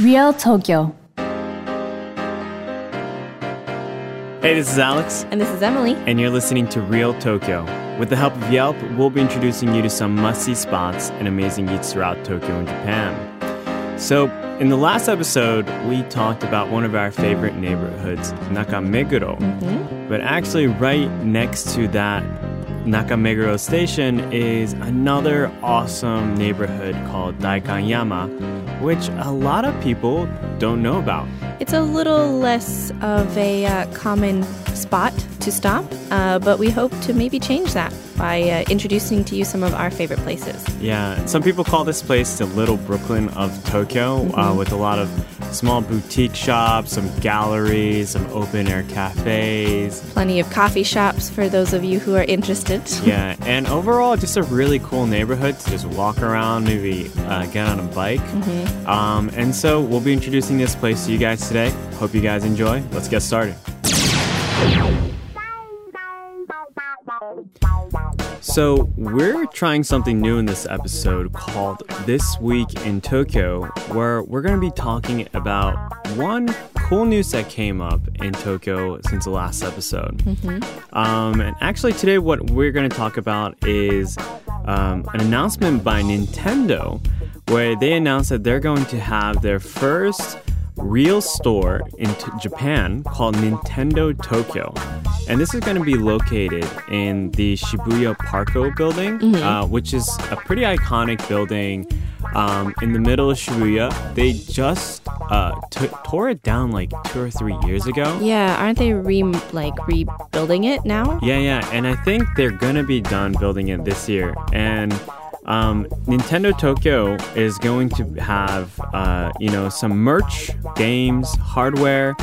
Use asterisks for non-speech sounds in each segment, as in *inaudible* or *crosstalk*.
Real Tokyo. Hey, this is Alex, And this is Emily. and you're listening to Real Tokyo. With the help of Yelp, we'll be introducing you to some must see spots and amazing eats throughout Tokyo and Japan. So, in the last episode, we talked about one of our favorite neighborhoods, Nakameguro. Mm-hmm. But actually, right next to that Nakameguro station is another awesome neighborhood called Daikanyama, which a lot of people don't know about. It's a little less of a uh, common spot to stop, uh, but we hope to maybe change that by uh, introducing to you some of our favorite places. Yeah, some people call this place the little Brooklyn of Tokyo, uh, with a lot of small boutique shops, some galleries, some open air cafes. Plenty of coffee shops for those of you who are interested. *laughs* Yeah, and overall, just a really cool neighborhood to just walk around, maybe uh, get on a bike. Um, and so we'll be introducing this place to you guys today. Hope you guys enjoy. Let's get started. So, we're trying something new in this episode called This Week in Tokyo, where we're going to be talking about one cool news that came up in Tokyo since the last episode. Um, and actually, today, what we're going to talk about is um, an announcement by Nintendo where they announced that they're going to have their first real store in t- Japan called Nintendo Tokyo. And this is going to be located in the Shibuya Parco building, uh, which is a pretty iconic building um, in the middle of Shibuya. They just uh, t- tore it down like two or three years ago. Yeah, aren't they re like rebuilding it now? Yeah, yeah, and I think they're gonna be done building it this year. And um, Nintendo Tokyo is going to have, uh, you know, some merch, games, hardware,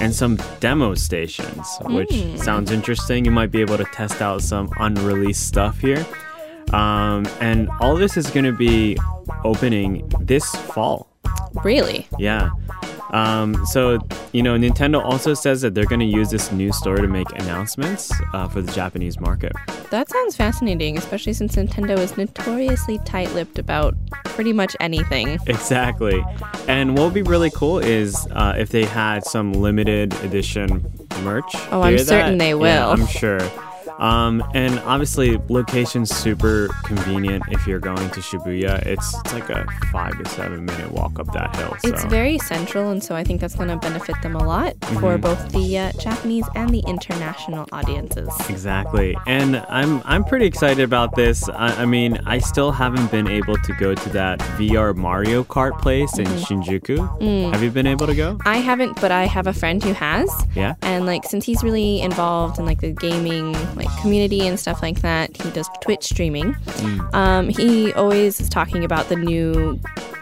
and some demo stations, which sounds interesting. You might be able to test out some unreleased stuff here. Um, and all this is going to be opening this fall. Really? Yeah. Um, so, you know, Nintendo also says that they're going to use this new store to make announcements uh, for the Japanese market. That sounds fascinating, especially since Nintendo is notoriously tight lipped about pretty much anything. Exactly. And what would be really cool is uh, if they had some limited edition merch. Oh, I'm certain that? they Yeah, will. I'm sure. Um, and obviously, location's super convenient if you're going to Shibuya. It's, it's like a five to seven minute walk up that hill. So. It's very central, and so I think that's going to benefit them a lot for both the uh, Japanese and the international audiences. Exactly, and I'm I'm pretty excited about this. I, I mean, I still haven't been able to go to that VR Mario Kart place in Shinjuku. Have you been able to go? I haven't, but I have a friend who has. Yeah. And like since he's really involved in like the gaming like community and stuff like that, he does Twitch streaming. Um, he always is talking about the new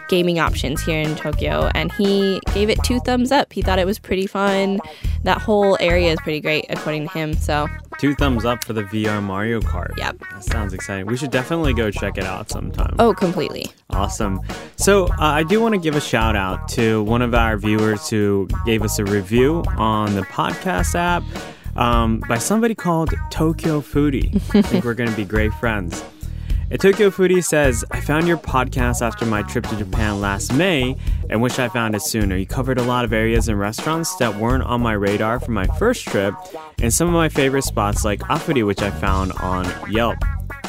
gaming options here in Tokyo and he gave it two thumbs up. He thought it was pretty fun. That whole area is pretty great according to him. So Two thumbs up for the VR Mario Kart. Yep. That sounds exciting. We should definitely go check it out sometime. oh completely. Awesome. So, uh, I do want to give a shout out to one of our viewers who gave us a review on the podcast app um, by somebody called Tokyo Foodie. I think we're going to be great friends. And Tokyo Foodie says, I found your podcast after my trip to Japan last May and wish I found it sooner. You covered a lot of areas and restaurants that weren't on my radar for my first trip, and some of my favorite spots like Afuri, which I found on Yelp.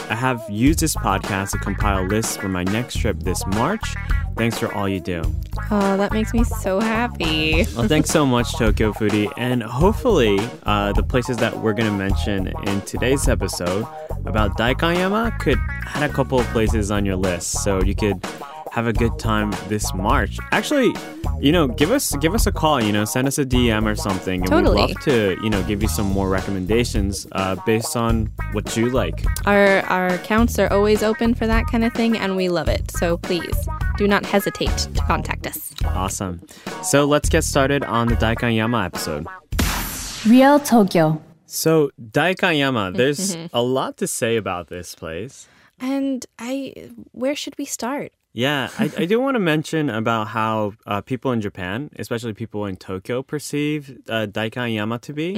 I have used this podcast to compile lists for my next trip this March. Thanks for all you do. Oh, that makes me so happy. Well, thanks so much, Tokyo Foodie. And hopefully, uh, the places that we're going to mention in today's episode about Daikanyama could add a couple of places on your list so you could have a good time this March. Actually, you know, give us give us a call. You know, send us a DM or something, and Totally. we'd love to you know give you some more recommendations uh, based on what you like. Our our accounts are always open for that kind of thing and we love it. So please do not hesitate to contact us. Awesome. So let's get started on the Daikanyama episode. Real Tokyo. So Daikanyama, there's *laughs* a lot to say about this place. And I where should we start? Yeah, I, I do want to mention about how uh, people in Japan, especially people in Tokyo, perceive uh, Daikanyama to be.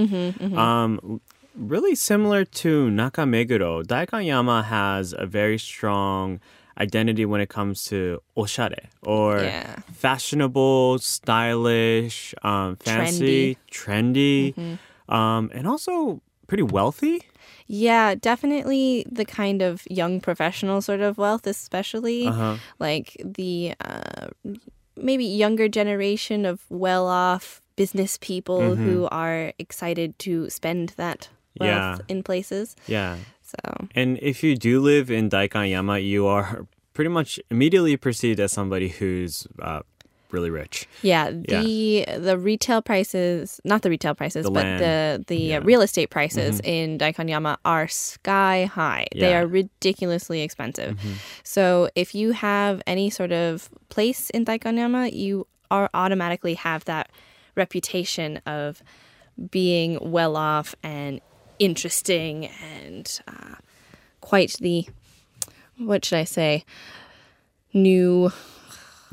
Um, really similar to Nakameguro, Daikanyama has a very strong identity when it comes to oshare or Yeah. fashionable, stylish, um, fancy, trendy, Mm-hmm. um, and also pretty wealthy. Yeah, definitely the kind of young professional sort of wealth, especially Uh-huh. like the uh, maybe younger generation of well off business people who are excited to spend that wealth Yeah. in places. Yeah. So, And if you do live in Daikanyama, you are pretty much immediately perceived as somebody who's uh, really rich. yeah, the the retail prices, not the retail prices, The but land. the the Yeah. uh, real estate prices in Daikanyama are sky high. They are ridiculously expensive. So, if you have any sort of place in Daikanyama, you are automatically have that reputation of being well off and interesting and uh, quite the what should I say? New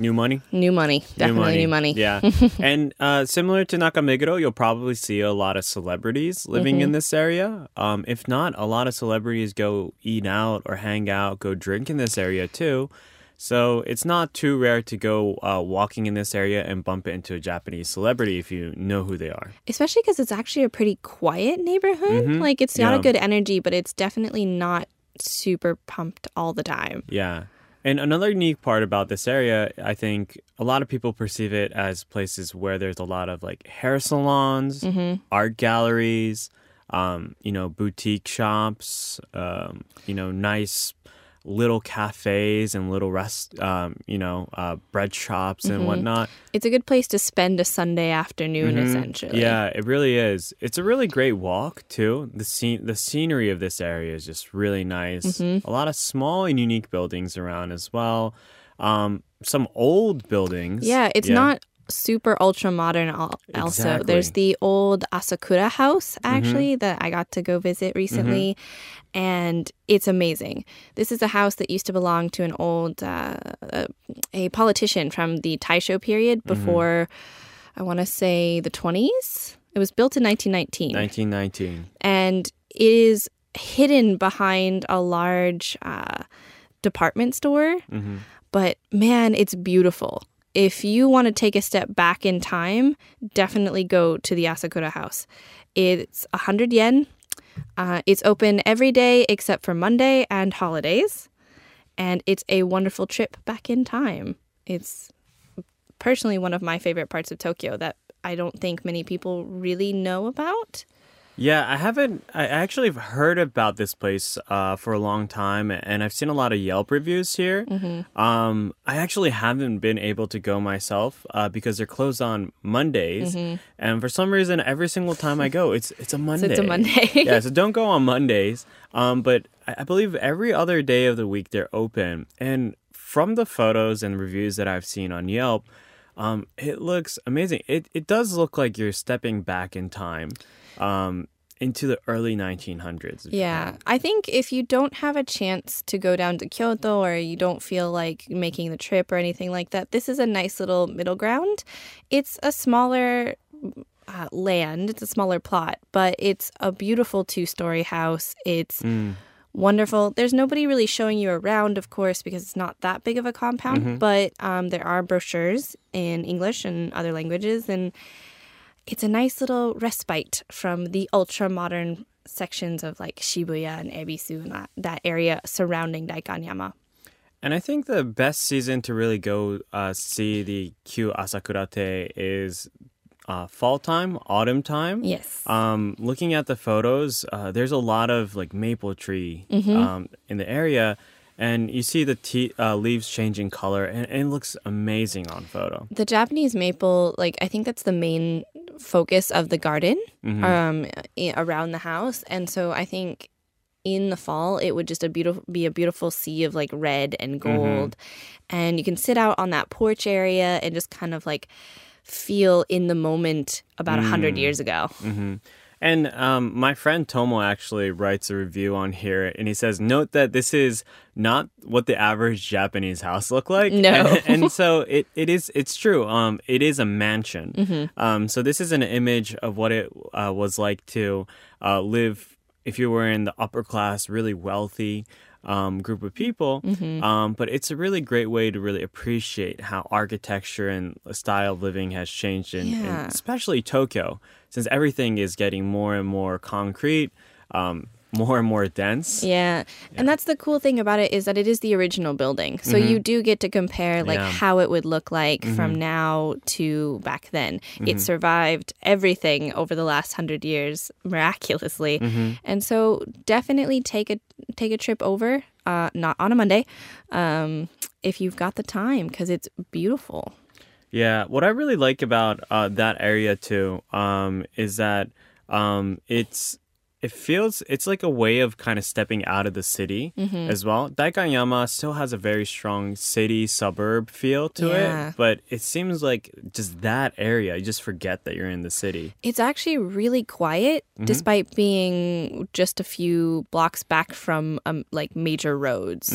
New money? new money. Definitely new money. Yeah. *laughs* and uh, similar to Nakameguro, you'll probably see a lot of celebrities living Mm-hmm. in this area. Um, if not, a lot of celebrities go eat out or hang out, go drink in this area too. So it's not too rare to go uh, walking in this area and bump into a Japanese celebrity if you know who they are. Especially because it's actually a pretty quiet neighborhood. Like it's not Yeah. a good energy, but it's definitely not super pumped all the time. Yeah. And another unique part about this area, I think a lot of people perceive it as places where there's a lot of like hair salons, art galleries, um, you know, boutique shops, um, you know, nice little cafes and little rest, um, you know, uh, bread shops and whatnot. It's a good place to spend a Sunday afternoon, essentially. Mm-hmm. Yeah, it really is. It's a really great walk too. The scene, the scenery of this area is just really nice. Mm-hmm. A lot of small and unique buildings around as well. Um, some old buildings. Yeah, it's not super ultra modern al- also. Exactly. There's the old Asakura house actually that I got to go visit recently and it's amazing. This is a house that used to belong to an old uh, uh, a politician from the Taisho period before I want to say the 20s. It was built in 1919 1919. and it is hidden behind a large uh, department store. But man, it's beautiful. If you want to take a step back in time, definitely go to the Asakura house. It's 100 yen. Uh, it's open every day except for Monday and holidays. And it's a wonderful trip back in time. It's personally one of my favorite parts of Tokyo that I don't think many people really know about. Yeah, I haven't. I actually have heard about this place uh, for a long time, and I've seen a lot of Yelp reviews here. Mm-hmm. Um, I actually haven't been able to go myself uh, because they're closed on Mondays, and for some reason, every single time I go, it's it's a *laughs* Monday. Mm-hmm. it's a Monday. yeah, so don't go on Mondays. Um, but I I believe every other day of the week they're open, and from the photos and reviews that I've seen on Yelp. Um, it looks amazing. It it does look like you're stepping back in time, um, into the early 1900s. Yeah, I think if you don't have a chance to go down to Kyoto or you don't feel like making the trip or anything like that, this is a nice little middle ground. It's a smaller uh, land, it's a smaller plot, but it's a beautiful two story house. It's wonderful. There's nobody really showing you around, of course, because it's not that big of a compound, but um, there are brochures in English and other languages, and it's a nice little respite from the ultra modern sections of like Shibuya and Ebisu and that, that area surrounding Daikanyama. And I think the best season to really go uh, see the Kyu Asakurate is uh, fall time, autumn time. Yes. Um, looking at the photos, uh, there's a lot of like maple tree Mm-hmm. um, in the area, and you see the te- uh, leaves changing color, and, and it looks amazing on photo. the Japanese maple, like I think that's the main focus of the garden um, around the house, and so I think in the fall it would just a beautiful be a beautiful sea of like red and gold, and you can sit out on that porch area and just kind of like feel in the moment about a hundred years ago. And um, my friend Tomo actually writes a review on here, and he says, "Note that this is not what the average Japanese house look like." No. and, *laughs* and so it, it is. It's true. Um, it is a mansion. Um, so this is an image of what it uh, was like to uh, live if you were in the upper class, really wealthy. um, group of people. Mm-hmm. Um, but it's a really great way to really appreciate how architecture and style of living has changed in, in especially Tokyo, since everything is getting more and more concrete, um, more and more dense. Yeah. And that's the cool thing about it is that it is the original building. So you do get to compare like Mm-hmm. Yeah. Mm-hmm. how it would look like from now to back then. It survived everything over the last 100 years *laughs* miraculously. Mm-hmm. And so definitely take a take a trip over uh not on a Monday um if you've got the time cuz it's beautiful. Yeah, what I really like about uh, that area too um, is that um, it's it feels it's like a way of kind of stepping out of the city Mm-hmm. as well. Daikanyama still has a very strong city suburb feel to Yeah. it, but it seems like just that area, you just forget that you're in the city. It's actually really quiet Mm-hmm. despite being just a few blocks back from um, like major roads.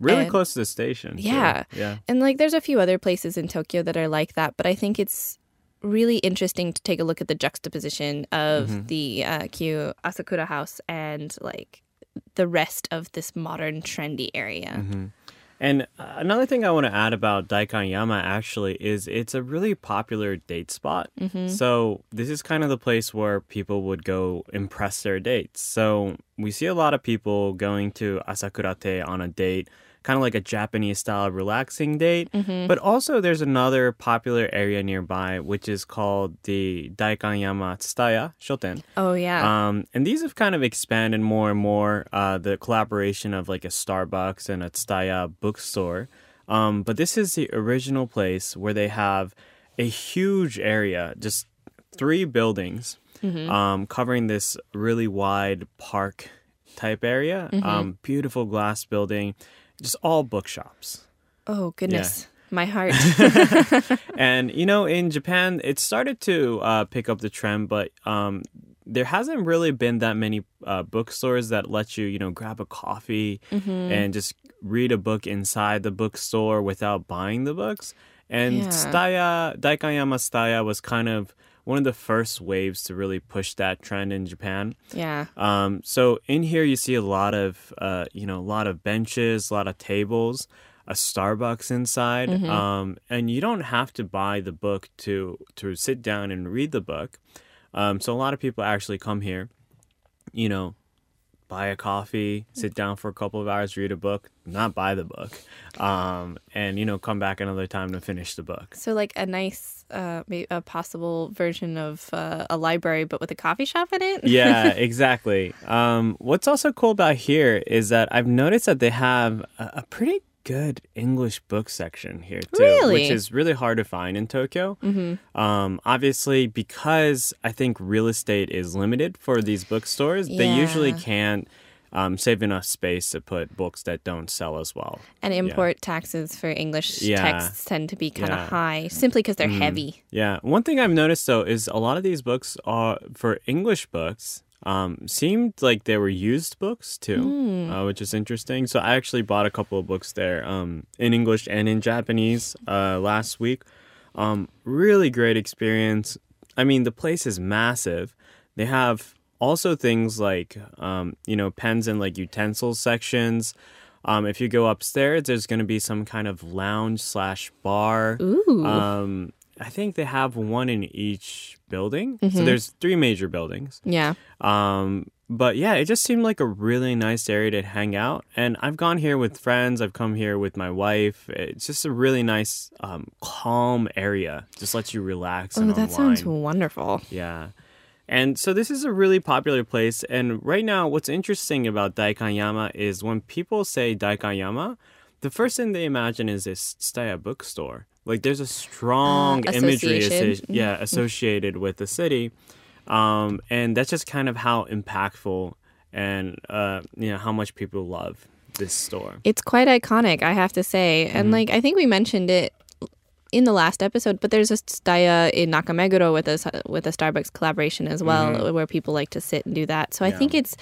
Really And- close to the station. too. Yeah. yeah. And like there's a few other places in Tokyo that are like that, but I think it's really interesting to take a look at the juxtaposition of Mm-hmm. the uh, Kyu Asakura house and like the rest of this modern trendy area. Mm-hmm. And uh, another thing I want to add about Daikanyama actually is it's a really popular date spot. So this is kind of the place where people would go impress their dates. So we see a lot of people going to Asakurate on a date, kind of like a Japanese style relaxing date. But also there's another popular area nearby which is called the Daikanyama Tsutaya Shoten. Oh yeah. Um, and these have kind of expanded more and more uh, the collaboration of like a Starbucks and a Tsutaya bookstore. Um, but this is the original place where they have a huge area, just three buildings, um, covering this really wide park type area. Um, beautiful glass building, just all bookshops. oh goodness. My heart. *laughs* *laughs* and you know, in Japan, it started to uh, pick up the trend, but um, there hasn't really been that many uh, bookstores that let you, you know, grab a coffee and just read a book inside the bookstore without buying the books. And Yeah. Tsutaya, Daikanyama Tsutaya was kind of one of the first waves to really push that trend in Japan. yeah. Um, so in here you see a lot of uh, you know a lot of benches, a lot of tables, a Starbucks inside, um, and you don't have to buy the book to to sit down and read the book. Um, so a lot of people actually come here, you know, buy a coffee, sit down for a couple of hours, read a book, not buy the book, um, and you know come back another time to finish the book. So like a nice uh a possible version of uh, a library but with a coffee shop in it. yeah, *laughs* exactly. Um, what's also cool about here is that I've noticed that they have a, a pretty good English book section here too, Really? which is really hard to find in Tokyo. Mm-hmm. Um, obviously, because I think real estate is limited for these bookstores, they usually can't um, save enough space to put books that don't sell as well. And import taxes for English Yeah. texts tend to be kind of Yeah. high simply because they're heavy. Yeah. One thing I've noticed though is a lot of these books are for English books. Um, seemed like they were used books too, uh, which is interesting. So I actually bought a couple of books there, um, in English and in Japanese, uh, last week. Um, really great experience. I mean, the place is massive. They have also things like, um, you know, pens and like utensils sections. Um, if you go upstairs, there's going to be some kind of lounge slash bar. Ooh. Um, I think they have one in each building. So there's three major buildings. yeah. Um, but yeah, it just seemed like a really nice area to hang out. And I've gone here with friends. I've come here with my wife. It's just a really nice, um, calm area. Just lets you relax Oh, that unwind. sounds wonderful. Yeah. And so this is a really popular place. And right now, what's interesting about Daikanyama is when people say Daikanyama, the first thing they imagine is this Tsutaya bookstore. Like there's a strong Ah, *gasps* imagery, associ- yeah, associated with the city, um, and that's just kind of how impactful and uh, you know how much people love this store. It's quite iconic, I have to say. Mm-hmm. And like I think we mentioned it in the last episode, but there's a Tsutaya in Nakameguro with a with a Starbucks collaboration as well, where people like to sit and do that. So I Mm-hmm. Think it's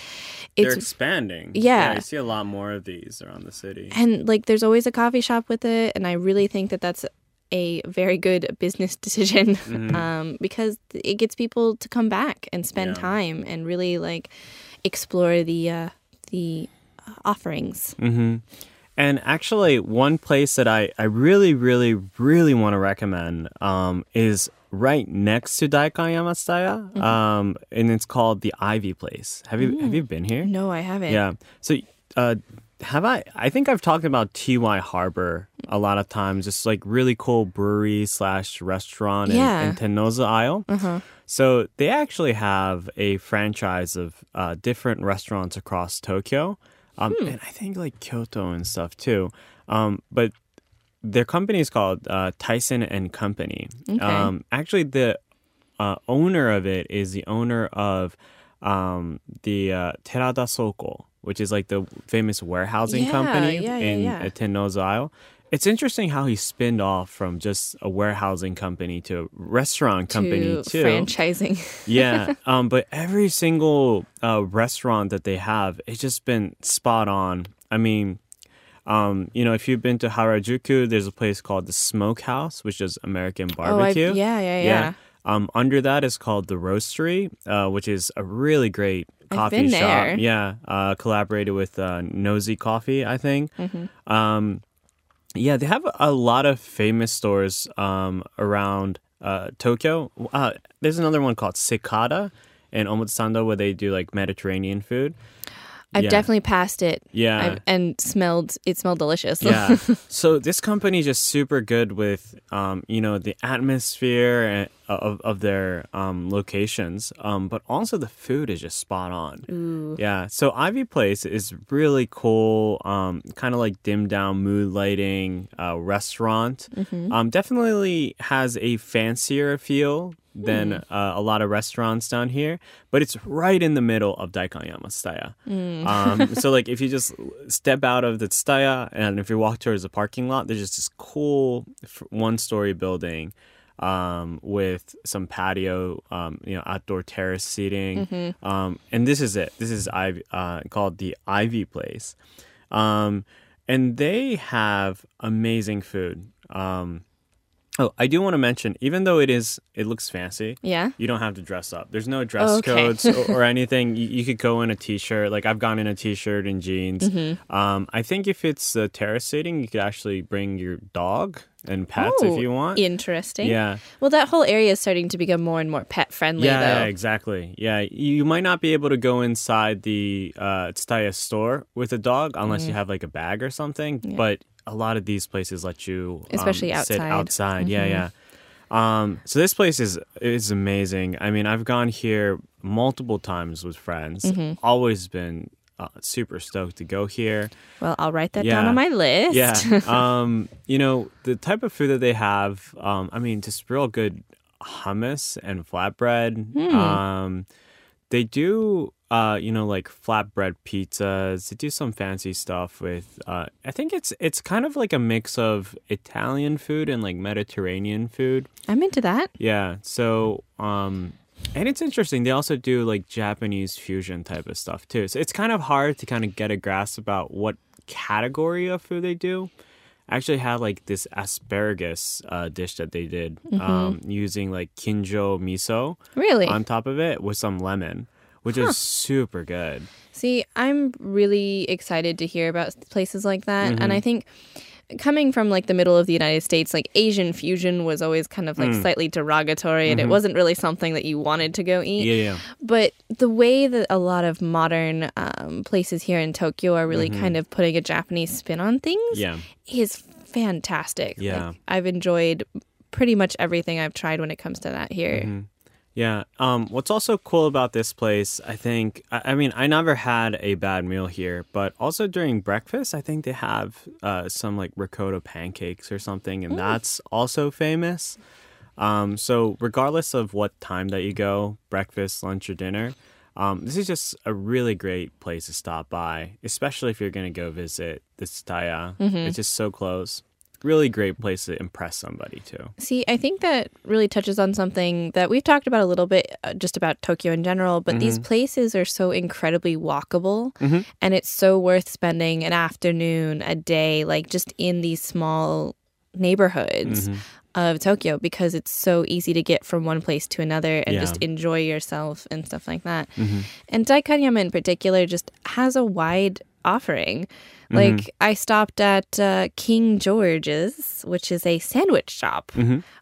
They're expanding. Yeah. I see a lot more of these around the city. and like there's always a coffee shop with it, and I really think that that's a very good business *laughs* decision Mm-hmm. um, because it gets people to come back and spend Yeah. time and really like explore the uh, the uh, offerings. And actually, one place that I, I really, really, really want to recommend um, is right next to Daikanyama Tsutaya, um, and it's called the Ivy Place. Have you have you been here? No, I haven't. Yeah. So, uh, have I? I think I've talked about TY Harbor a lot of times. It's like really cool brewery slash restaurant in, Yeah. in Tennozu Isle. So they actually have a franchise of uh, different restaurants across Tokyo, um, and I think like Kyoto and stuff too. Um, but their company is called uh, Tyson and Company. Um, actually, the uh, owner of it is the owner of um, the uh, Terada Soko, which is like the famous warehousing Yeah, company yeah, yeah, in yeah. Isle. It's interesting how he spinned off from just a warehousing company to a restaurant company to too. franchising. *laughs* yeah, *laughs* um, but every single uh, restaurant that they have, it's just been spot on. I mean, um, you know, if you've been to Harajuku, there's a place called the Smokehouse, which is American Oh, barbecue. yeah, yeah, yeah. Um, under that is called the Roastery, uh, which is a really great I've coffee been shop. there. Yeah, uh, collaborated with uh, Nozy Coffee, I think. Mm-hmm. Um, yeah, they have a lot of famous stores um, around uh, Tokyo. Uh, there's another one called Cicada in Omotesando where they do like Mediterranean food. I've Yeah. definitely passed it. Yeah. I've, and smelled it smelled delicious. yeah. *laughs* So this company is just super good with, um, you know, the atmosphere of of their um, locations, um, but also the food is just spot on. Ooh. Yeah. So Ivy Place is really cool, um, kind of like dimmed down mood lighting uh, restaurant. Um, definitely has a fancier feel than uh, a lot of restaurants down here, but it's right in the middle of Daikanyama Tsutaya. Um, *laughs* so like if you just step out of the Tsutaya and if you walk towards the parking lot, there's just this cool one story building um, with some patio, um, you know, outdoor terrace seating. Um, and this is it. This is Ivy, uh, called the Ivy Place. Um, and they have amazing food. Um, oh, I do want to mention, even though it is, it looks fancy. Yeah. You don't have to dress up. There's no dress Okay. codes or, or *laughs* anything. You, you could go in a t-shirt. Like I've gone in a t-shirt and jeans. Mm-hmm. Um, I think if it's uh, terrace seating, you could actually bring your dog and pets Oh, if you want. Interesting. Yeah. Well, that whole area is starting to become more and more pet friendly, Yeah, though. yeah, exactly. Yeah, you might not be able to go inside the uh, Tsutaya store with a dog unless Mm. you have like a bag or something. But a lot of these places let you, um, Especially sit outside. Mm-hmm. outside. Yeah, yeah. Um, so this place is is amazing. I mean, I've gone here multiple times with friends. Mm-hmm. Always been uh, super stoked to go here. Well, I'll write that Yeah. down on my list. Yeah. *laughs* um, you know, the type of food that they have, um, I mean, just real good hummus and flatbread. Um, they do, uh, you know, like flatbread pizzas. They do some fancy stuff with, uh, I think it's, it's kind of like a mix of Italian food and like Mediterranean food. I'm into that. Yeah. So, um, and it's interesting. They also do like Japanese fusion type of stuff too. So it's kind of hard to kind of get a grasp about what category of food they do. I actually had like this asparagus uh, dish that they did um, using like kinjo miso Really? on top of it with some lemon, which is super good. See, I'm really excited to hear about places like that. Mm-hmm. And I think coming from like the middle of the United States, like Asian fusion was always kind of like Mm. slightly derogatory and it Mm-hmm. wasn't really something that you wanted to go eat. Yeah, yeah. But the way that a lot of modern um, places here in Tokyo are really kind of putting a Japanese spin on things Mm-hmm. Yeah. is fantastic. Like, Yeah. I've enjoyed pretty much everything I've tried when it comes to that here. Mm-hmm. Yeah. Um, what's also cool about this place, I think, I, I mean, I never had a bad meal here, but also during breakfast, I think they have uh, some like ricotta pancakes or something, and that's also famous. Um, so, regardless of what time that you go, breakfast, lunch, or dinner, um, this is just a really great place to stop by, especially if you're going to go visit the Tsutaya. It's just so close. Really great place to impress somebody too. See, I think that really touches on something that we've talked about a little bit uh, just about Tokyo in general, but these mm-hmm. places are so incredibly walkable mm-hmm. and it's so worth spending an afternoon, a day, like just in these small neighborhoods mm-hmm. of Tokyo because it's so easy to get from one place to another and Yeah. just enjoy yourself and stuff like that. And Daikanyama in particular just has a wide offering. Like I stopped at uh, King George's, which is a sandwich shop,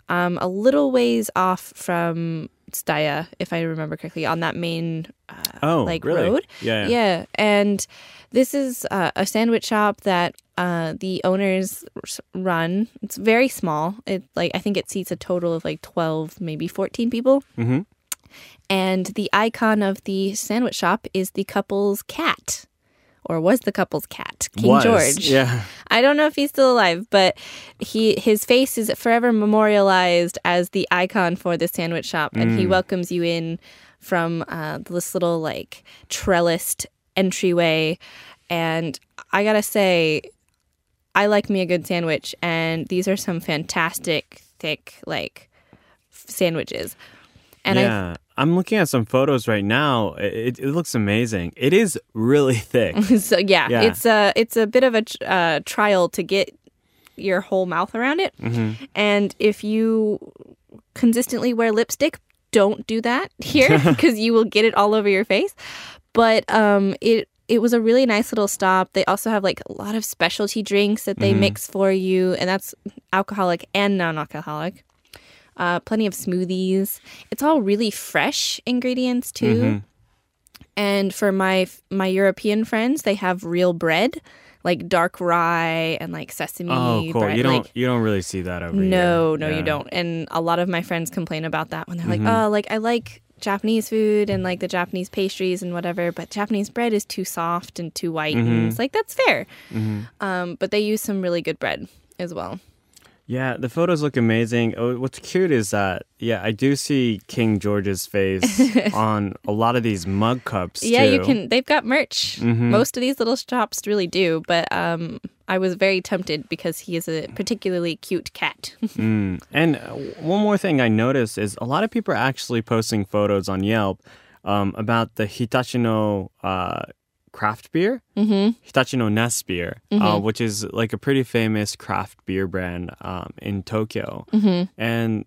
um, a little ways off from Tsutaya, if I remember correctly, on that main uh, Oh, like really? road. Yeah, yeah. yeah. And this is uh, a sandwich shop that uh, the owners run. It's very small. It like I think it seats a total of like twelve, maybe fourteen people. Mhm. And the icon of the sandwich shop is the couple's cat, or was the couple's cat, King Was, George. Yeah. I don't know if he's still alive, but he his face is forever memorialized as the icon for the sandwich shop, and he welcomes you in from uh, this little like trellised entryway. And I gotta say, I like me a good sandwich, and these are some fantastic thick like f- sandwiches. And I yeah. I'm looking at some photos right now. It, it looks amazing. It is really *laughs* thick. *laughs* so yeah, Yeah. it's a it's a bit of a uh, trial to get your whole mouth around it. Mm-hmm. And if you consistently wear lipstick, don't do that *laughs* here because you will get it all over your face. But um, it it was a really nice little stop. They also have like a lot of specialty drinks that they mix for you, and that's alcoholic and non-alcoholic. Uh, plenty of smoothies. It's all really fresh ingredients too. And for my my European friends, they have real bread, like dark rye and like sesame Oh, cool. bread. You don't like, you don't really see that over no, here. no, Yeah. you don't. And a lot of my friends complain about that when they're Mm-hmm. like, "Oh, like I like Japanese food and like the Japanese pastries and whatever, but Japanese bread is too soft and too white." Mm-hmm. And it's like that's fair. Um, but they use some really good bread as well. Yeah, the photos look amazing. Oh, what's cute is that yeah, I do see King George's face *laughs* on a lot of these mug cups. Yeah, you too. can. They've got merch. Mm-hmm. Most of these little shops really do, but um, I was very tempted because he is a particularly cute cat. *laughs* Mm. And uh, one more thing I noticed is a lot of people are actually posting photos on Yelp um, about the Hitachino uh, craft beer, mm-hmm. Hitachino Nest beer, uh, which is like a pretty famous craft beer brand um, in Tokyo. Mm-hmm. And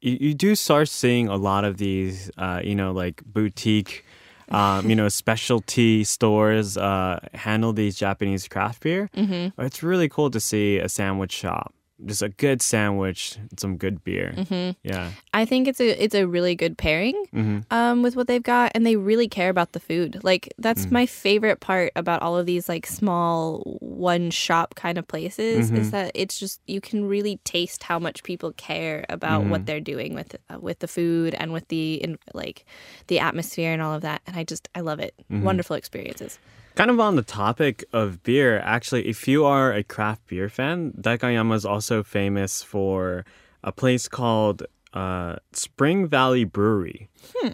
you, you do start seeing a lot of these, uh, you know, like boutique. Um, you know, *laughs* specialty stores uh, handle these Japanese craft beer. Mm-hmm. It's really cool to see a sandwich shop just a good sandwich, some good beer. Mm-hmm. Yeah. I think it's a it's a really good pairing Mm-hmm. um, with what they've got, and they really care about the food. Like that's Mm. my favorite part about all of these like small one shop kind of places Mm-hmm. is that it's just you can really taste how much people care about Mm-hmm. what they're doing with uh, with the food and with the in, like the atmosphere and all of that. And I just I love it. Mm-hmm. Wonderful experiences. Kind of on the topic of beer, actually, if you are a craft beer fan, Daikanyama is also famous for a place called uh, Spring Valley Brewery,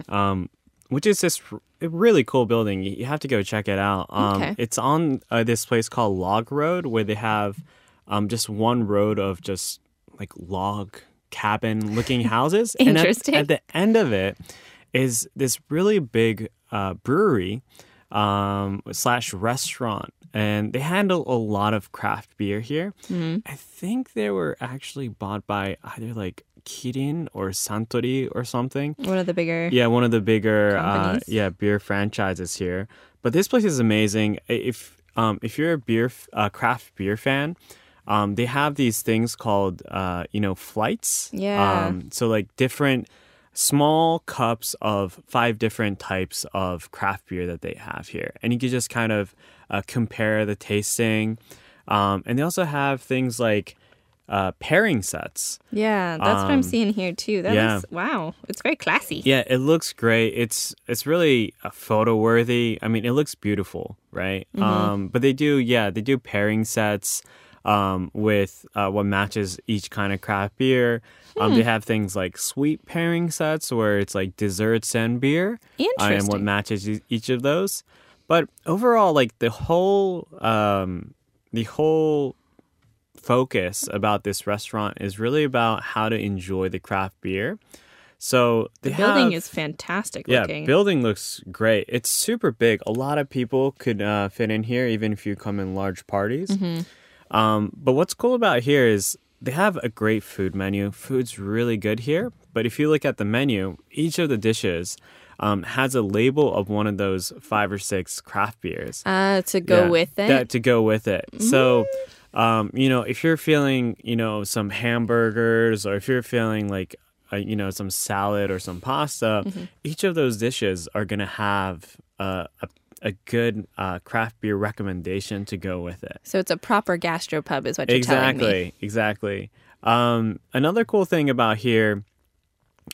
um, which is this r- really cool building. You have to go check it out. Um, Okay. It's on uh, this place called Log Road, where they have um, just one road of just like log cabin looking *laughs* houses. And at- Interesting. at the end of it is this really big uh, brewery um, slash restaurant, and they handle a lot of craft beer here. I think they were actually bought by either like Kirin or Suntory or something. One of the bigger Yeah, one of the bigger uh, yeah beer franchises here. But this place is amazing. If um, if you're a beer uh, craft beer fan, um, they have these things called uh, you know flights. Yeah. Um, so like different small cups of five different types of craft beer that they have here, and you can just kind of uh, compare the tasting. Um, and they also have things like uh, pairing sets. Yeah, that's what I'm Um, seeing here too. That yeah. is wow. It's very classy. Yeah, it looks great. It's it's really uh, photo worthy. I mean, it looks beautiful, right? Um, but they do, yeah, they do pairing sets um, with uh, what matches each kind of craft beer. Um, They have things like sweet pairing sets where it's like desserts and beer, uh, and what matches e- each of those. But overall, like the whole um, the whole focus about this restaurant is really about how to enjoy the craft beer. So The building have- is fantastic yeah, looking. building looks great. It's super big. A lot of people could uh, fit in here, even if you come in large parties. Mm-hmm. Um, but what's cool about here is they have a great food menu. Food's really good here. But if you look at the menu, each of the dishes um, has a label of one of those five or six craft beers Uh, to go Yeah, with it. That to go with it. So, um, you know, if you're feeling, you know, some hamburgers, or if you're feeling like, uh, you know, some salad or some pasta, Mm-hmm. each of those dishes are gonna have uh, a a good uh, craft beer recommendation to go with it. so it's a proper gastropub, is what you're telling me. Exactly, exactly. Um, another cool thing about here,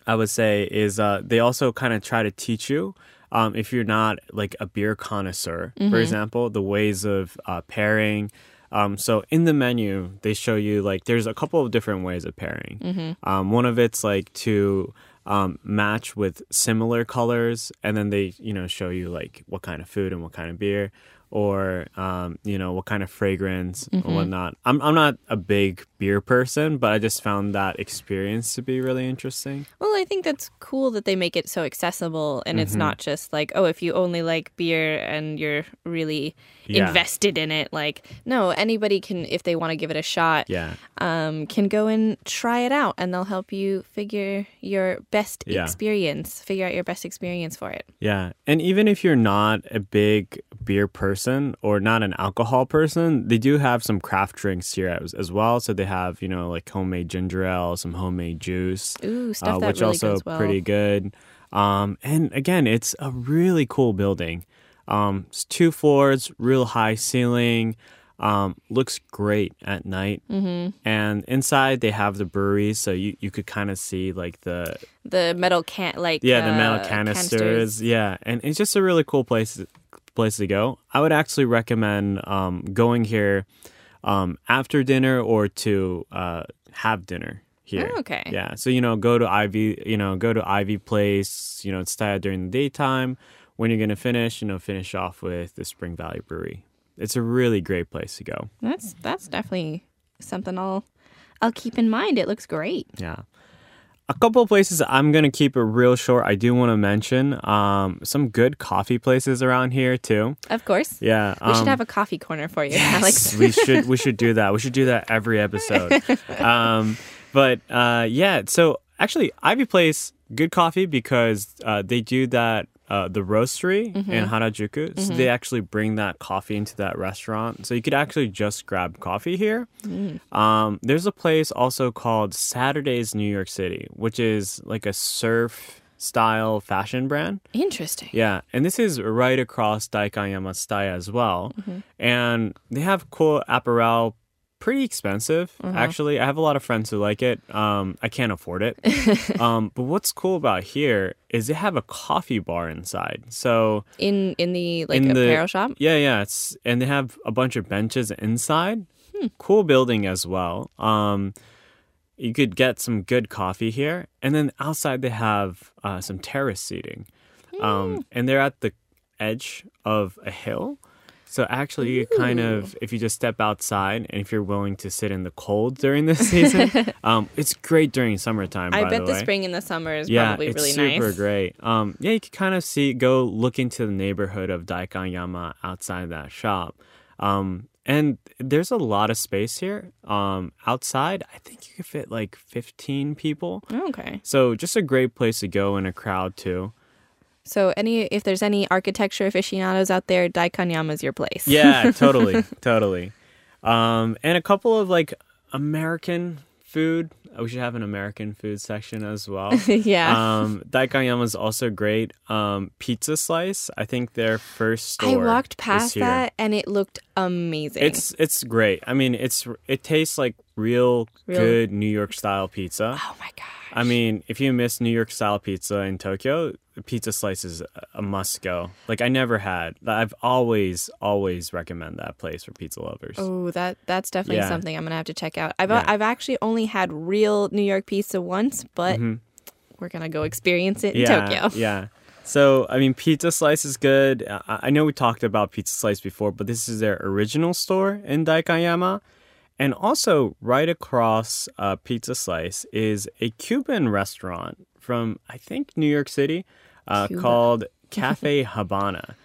I would say, is uh, they also kind of try to teach you. Um, if you're not like a beer connoisseur, for example, the ways of uh, pairing. Um, so in the menu, they show you like there's a couple of different ways of pairing. Um, one of it's like to um, match with similar colors, and then they you know show you like what kind of food and what kind of beer, or um, you know what kind of fragrance or whatnot. I'm I'm not a big beer person, but I just found that experience to be really interesting. Well, I think that's cool that they make it so accessible and Mm-hmm. it's not just like, oh, if you only like beer and you're really Yeah. invested in it. Like, no, anybody can, if they want to give it a shot, Yeah, um, can go and try it out and they'll help you figure your best Yeah. experience, figure out your best experience for it. yeah. And even if you're not a big beer person or not an alcohol person, they do have some craft drinks here as, as well. So they have you know like homemade ginger ale, some homemade juice. Ooh, stuff uh, that which really also goes well. pretty good. Um, and again, it's a really cool building. Um, it's two floors, real high ceiling. Um, looks great at night. Mm-hmm. And inside they have the brewery, so you, you could kind of see like the The metal can, like, yeah the metal uh, canisters. Yeah, and it's just a really cool place place to go. I would actually recommend um, going here um, after dinner or to uh, have dinner here. Oh, okay. Yeah. So you know, go to Ivy. You know, go to Ivy Place. You know, stay out during the daytime. When you're gonna finish, you know, finish off with the Spring Valley Brewery. It's a really great place to go. That's that's definitely something I'll I'll keep in mind. It looks great. Yeah. A couple of places I'm gonna keep it real short. I do want to mention um, some good coffee places around here too. Of course. Yeah, We should um, have a coffee corner for you, *laughs* Yes, Alex. we should we should do that. We should do that every episode. *laughs* um, but uh, yeah, so actually, Ivy Place good coffee because uh, they do that. Uh, the roastery in Harajuku, so they actually bring that coffee into that restaurant. So you could actually just grab coffee here. Um, there's a place also called Saturdays New York City, which is like a surf style fashion brand. Interesting. Yeah, and this is right across Daikanyama Tsutaya as well. And they have cool apparel, pretty expensive, actually. I have a lot of friends who like it. Um, I can't afford it. *laughs* um, but what's cool about here is they have a coffee bar inside. So In in the like in the- apparel shop. Yeah, yeah. It's and they have a bunch of benches inside. Cool building as well. Um, you could get some good coffee here, and then outside they have uh, some terrace seating, um, and they're at the edge of a hill. So actually, you kind of if you just step outside, and if you're willing to sit in the cold during this *laughs* season, *laughs* um, it's great during summertime. I by bet the the spring and the summer is yeah, probably it's really super nice. great. Um, yeah, you can kind of see, go look into the neighborhood of Daikanyama outside that shop. Um, and there's a lot of space here. Um, outside, I think you could fit like 15 people. Okay. So just a great place to go in a crowd too. So any if there's any architecture aficionados out there, Daikanyama is your place. Yeah, *laughs* totally, totally. Um, and a couple of like American food. We should have an American food section as well. *laughs* yeah. Um, Daikanyama is also great. Um, Pizza Slice, I think their first store. I walked past that and it looked amazing. It's it's great. I mean, it's it tastes like real, Real- good New York style pizza. oh my gosh. I mean, if you miss New York style pizza in Tokyo, Pizza Slice is a must go. Like I never had. I've always always recommend that place for pizza lovers. Oh, that that's definitely Yeah. something I'm gonna have to check out. I've Yeah. I've actually only had real New York pizza once, but we're gonna go experience it in Mm-hmm. yeah, Tokyo. Yeah. So, I mean, Pizza Slice is good. I I know we talked about Pizza Slice before, but this is their original store in Daikanyama. And also, right across uh, Pizza Slice is a Cuban restaurant from, I think, New York City uh, called *laughs* Cafe Habana.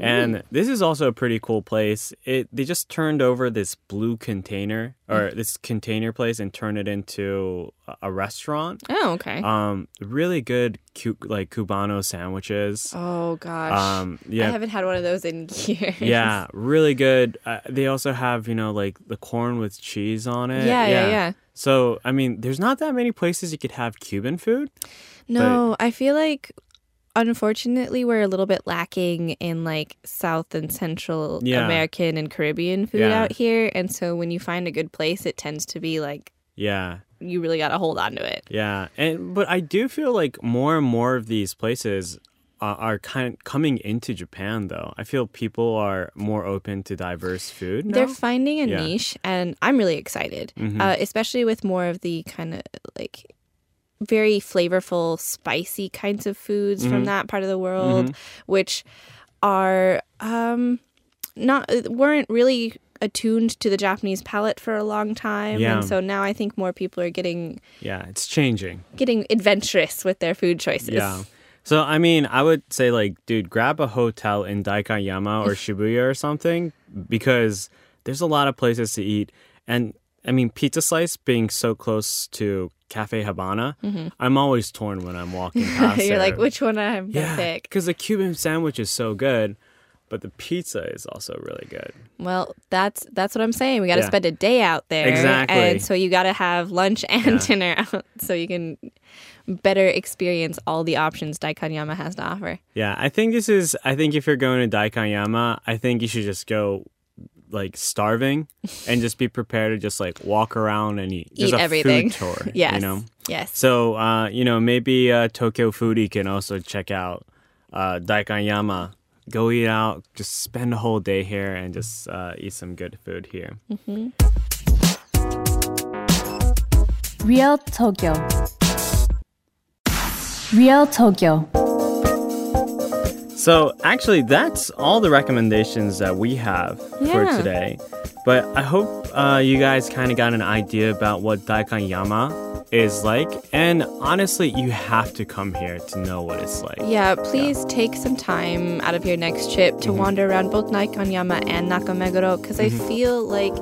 And this is also a pretty cool place. It they just turned over this blue container or this container place and turned it into a- restaurant. Oh, okay. Um, really good cu- like cubano sandwiches. oh gosh. Um, I haven't had one of those in *laughs* years. yeah, really good. Uh, they also have you know like the corn with cheese on it. Yeah, yeah, yeah. So I mean, there's not that many places you could have Cuban food. No, I feel like unfortunately we're a little bit lacking in like South and Central Yeah. American and Caribbean food Yeah. out here. And so when you find a good place, it tends to be like Yeah, you really got to hold on to it. yeah, and but I do feel like more and more of these places. Uh, are kind of coming into Japan though. I feel people are more open to diverse food. now. They're finding a Yeah. Mm-hmm. niche, and I'm really excited, uh, especially with more of the kind of like very flavorful, spicy kinds of foods Mm-hmm. from that part of the world, which are um, not weren't really attuned to the Japanese palate for a long time, Yeah. and so now I think more people are getting yeah, it's changing. getting adventurous with their food choices. Yeah. So I mean, I would say like, dude, grab a hotel in Daikanyama or *laughs* Shibuya or something because there's a lot of places to eat. And I mean, Pizza Slice being so close to Cafe Habana, mm-hmm. I'm always torn when I'm walking *laughs* past. You're like, which one I'm gonna yeah, pick? because the Cuban sandwich is so good, but the pizza is also really good. Well, that's that's what I'm saying. We got to Yeah. spend a day out there, Exactly. and so you got to have lunch and *laughs* dinner out, so you can better experience all the options Daikanyama has to offer. Yeah, I think this is. I think if you're going to Daikanyama, I think you should just go like starving and just be prepared to just like walk around and eat. Just Eat a everything. food tour. *laughs* Yes. You know. Yes. So uh, you know maybe uh, Tokyo Foodie can also check out uh, Daikanyama. Go eat out. Just spend a whole day here and just uh, eat some good food here. Mm-hmm. Real Tokyo. Real Tokyo. So actually, that's all the recommendations that we have for Yeah. today. But I hope uh, you guys kind of got an idea about what Daikanyama is like. And honestly, you have to come here to know what it's like. yeah, please take some time out of your next trip to wander around both Daikanyama and Nakameguro because I feel like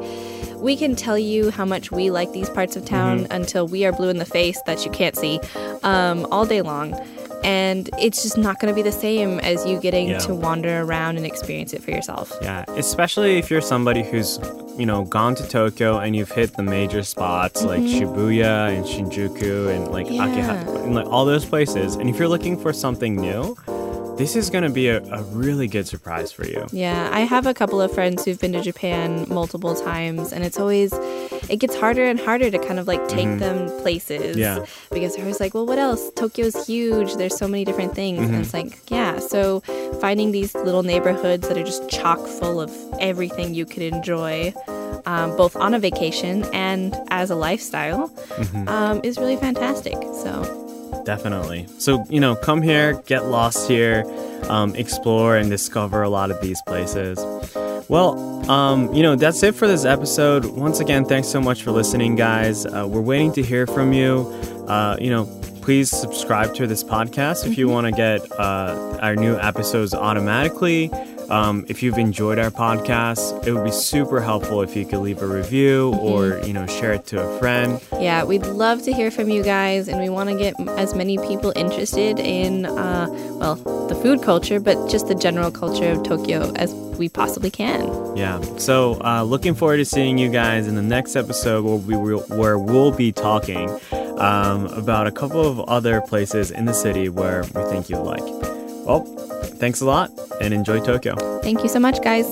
we can tell you how much we like these parts of town until we are blue in the face that you can't see um, all day long. And it's just not going to be the same as you getting Yeah. to wander around and experience it for yourself. Yeah, especially if you're somebody who's, you know, gone to Tokyo and you've hit the major spots like mm-hmm. Shibuya and Shinjuku and like Yeah. Akihabara and like all those places. And if you're looking for something new, this is going to be a, a really good surprise for you. Yeah, I have a couple of friends who've been to Japan multiple times, and it's always, it gets harder and harder to kind of like take them places. Mm-hmm. Yeah. Because they're always like, well, what else? Tokyo's huge. There's so many different things. And it's Mm-hmm. like, yeah. So finding these little neighborhoods that are just chock full of everything you could enjoy. Um, both on a vacation and as a lifestyle, Mm-hmm. um, is really fantastic. So, Definitely. So, you know, come here, get lost here, um, explore and discover a lot of these places. Well, um, you know, that's it for this episode. Once again, thanks so much for listening, guys. Uh, we're waiting to hear from you. Uh, you know, please subscribe to this podcast if you want to get uh, our new episodes automatically. Um, if you've enjoyed our podcast, it would be super helpful if you could leave a review or, you know, share it to a friend. Yeah, we'd love to hear from you guys, and we want to get as many people interested in, uh, well, the food culture, but just the general culture of Tokyo as we possibly can. Yeah. So, uh, looking forward to seeing you guys in the next episode where, we will, where we'll be talking um, about a couple of other places in the city where we think you'll like. Well, thanks a lot and enjoy Tokyo. Thank you so much, guys.